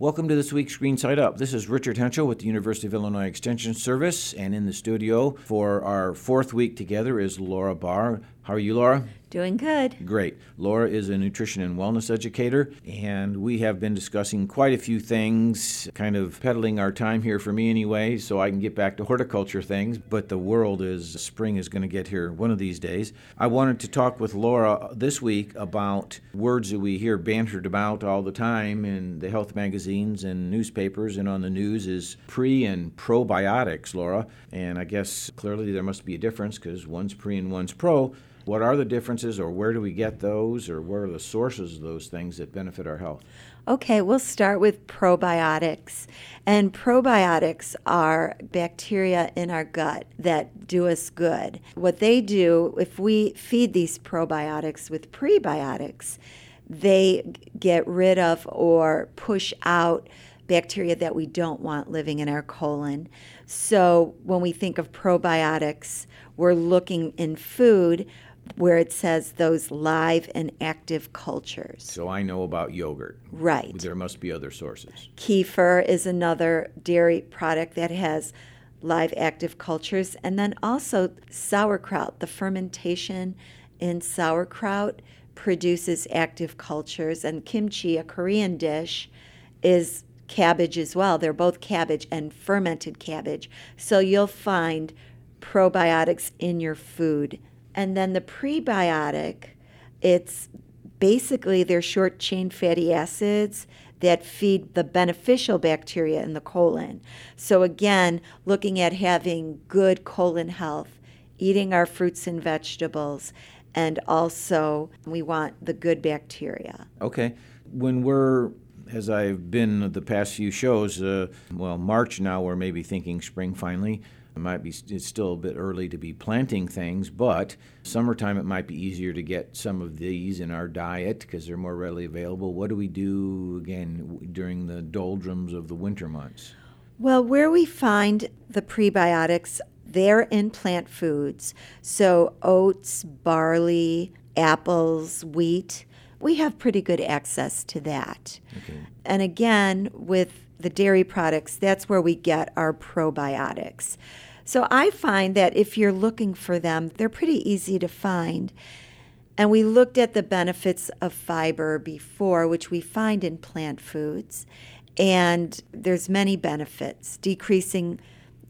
Welcome to this week's Green Side Up. This is Richard Hentschel with the University of Illinois Extension Service, and in the studio for our fourth week together is Laura Barr. How are you, Laura? Doing good. Great. Laura is a nutrition and wellness educator, and we have been discussing quite a few things, kind of peddling our time here for me anyway, so I can get back to horticulture things. But the world is, spring is going to get here one of these days. I wanted to talk with Laura this week about words that we hear bantered about all the time in the health magazines and newspapers and on the news is pre and probiotics, Laura. And I guess clearly there must be a difference because one's pre and one's pro. What are the differences, or where do we get those, or where are the sources of those things that benefit our health? Okay, we'll start with probiotics. And probiotics are bacteria in our gut that do us good. What they do, if we feed these probiotics with prebiotics, they get rid of or push out bacteria that we don't want living in our colon. So when we think of probiotics, we're looking in food where it says those live and active cultures. So I know about yogurt. Right. There must be other sources. Kefir is another dairy product that has live active cultures. And then also sauerkraut, the fermentation in sauerkraut produces active cultures. And kimchi, a Korean dish, is cabbage as well. They're both cabbage and fermented cabbage. So you'll find probiotics in your food and then the prebiotic, it's basically they're short chain fatty acids that feed the beneficial bacteria in the colon. So, again, looking at having good colon health, eating our fruits and vegetables, and also we want the good bacteria. Okay. When we're as I've been the past few shows, uh, well, March now, we're maybe thinking spring finally. It might be it's still a bit early to be planting things, but summertime it might be easier to get some of these in our diet because they're more readily available. What do we do again during the doldrums of the winter months? Well, where we find the prebiotics, they're in plant foods. So oats, barley, apples, wheat, we have pretty good access to that. Okay. And again, with the dairy products, that's where we get our probiotics. So I find that if you're looking for them, they're pretty easy to find. And we looked at the benefits of fiber before, which we find in plant foods. And there's many benefits, decreasing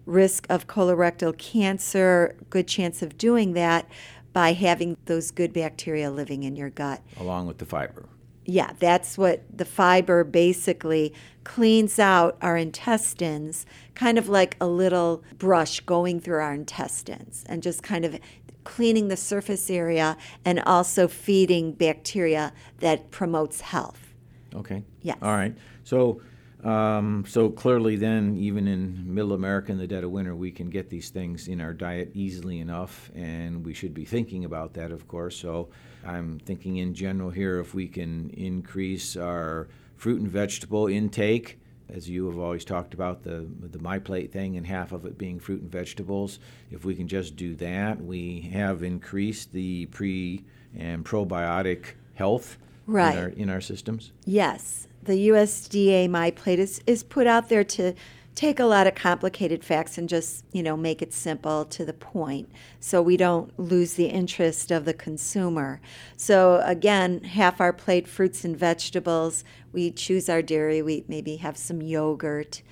risk of colorectal cancer, good chance of doing that by having those good bacteria living in your gut. Along with the fiber. Yeah, that's what the fiber basically cleans out our intestines, kind of like a little brush going through our intestines and just kind of cleaning the surface area and also feeding bacteria that promotes health. Okay. Yes. All right. So um, so clearly, then, even in Middle America in the dead of winter, we can get these things in our diet easily enough, and we should be thinking about that, of course. So I'm thinking in general here if we can increase our fruit and vegetable intake, as you have always talked about the the my plate thing, and half of it being fruit and vegetables. If we can just do that, we have increased the pre and probiotic health right. in, our, in our systems. Yes the USDA My Plate is, is put out there to take a lot of complicated facts and just, you know, make it simple to the point so we don't lose the interest of the consumer. So again, half our plate fruits and vegetables, we choose our dairy, we maybe have some yogurt.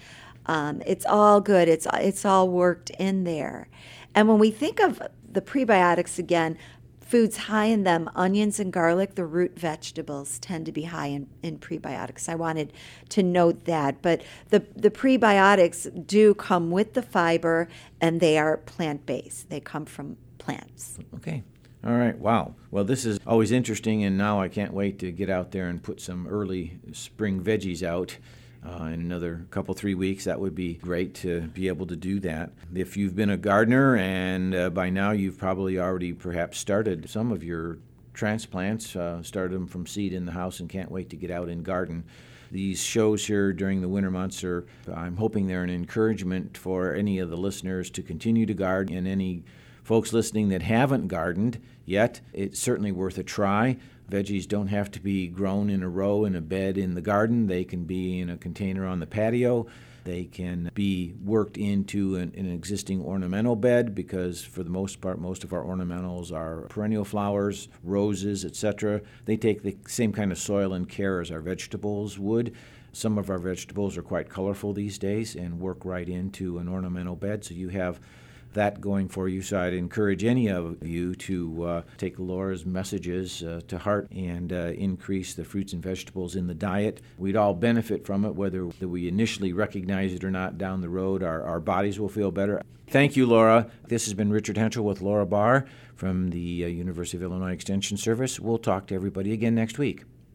Um, it's all good. It's it's all worked in there. And when we think of the prebiotics again, foods high in them, onions and garlic, the root vegetables tend to be high in, in prebiotics. I wanted to note that. But the, the prebiotics do come with the fiber and they are plant based, they come from plants. Okay. All right. Wow. Well, this is always interesting, and now I can't wait to get out there and put some early spring veggies out uh, in another couple three weeks that would be great to be able to do that. If you've been a gardener and uh, by now you've probably already perhaps started some of your transplants uh, started them from seed in the house and can't wait to get out and garden. These shows here during the winter months are i'm hoping they're an encouragement for any of the listeners to continue to garden. And any folks listening that haven't gardened yet it's certainly worth a try Veggies don't have to be grown in a row in a bed in the garden, they can be in a container on the patio. They can be worked into an, an, existing ornamental bed because, for the most part, most of our ornamentals are perennial flowers, roses, etc. They take the same kind of soil and care as our vegetables would. Some of our vegetables are quite colorful these days and work right into an ornamental bed. So you have that going for you. So I'd encourage any of you to uh, take Laura's messages uh, to heart and uh, increase the fruits and vegetables in the diet. We'd all benefit from it, whether we initially recognize it or not down the road. Our, our bodies will feel better. Thank you, Laura. This has been Richard Hentschel with Laura Barr from the uh, University of Illinois Extension Service. We'll talk to everybody again next week.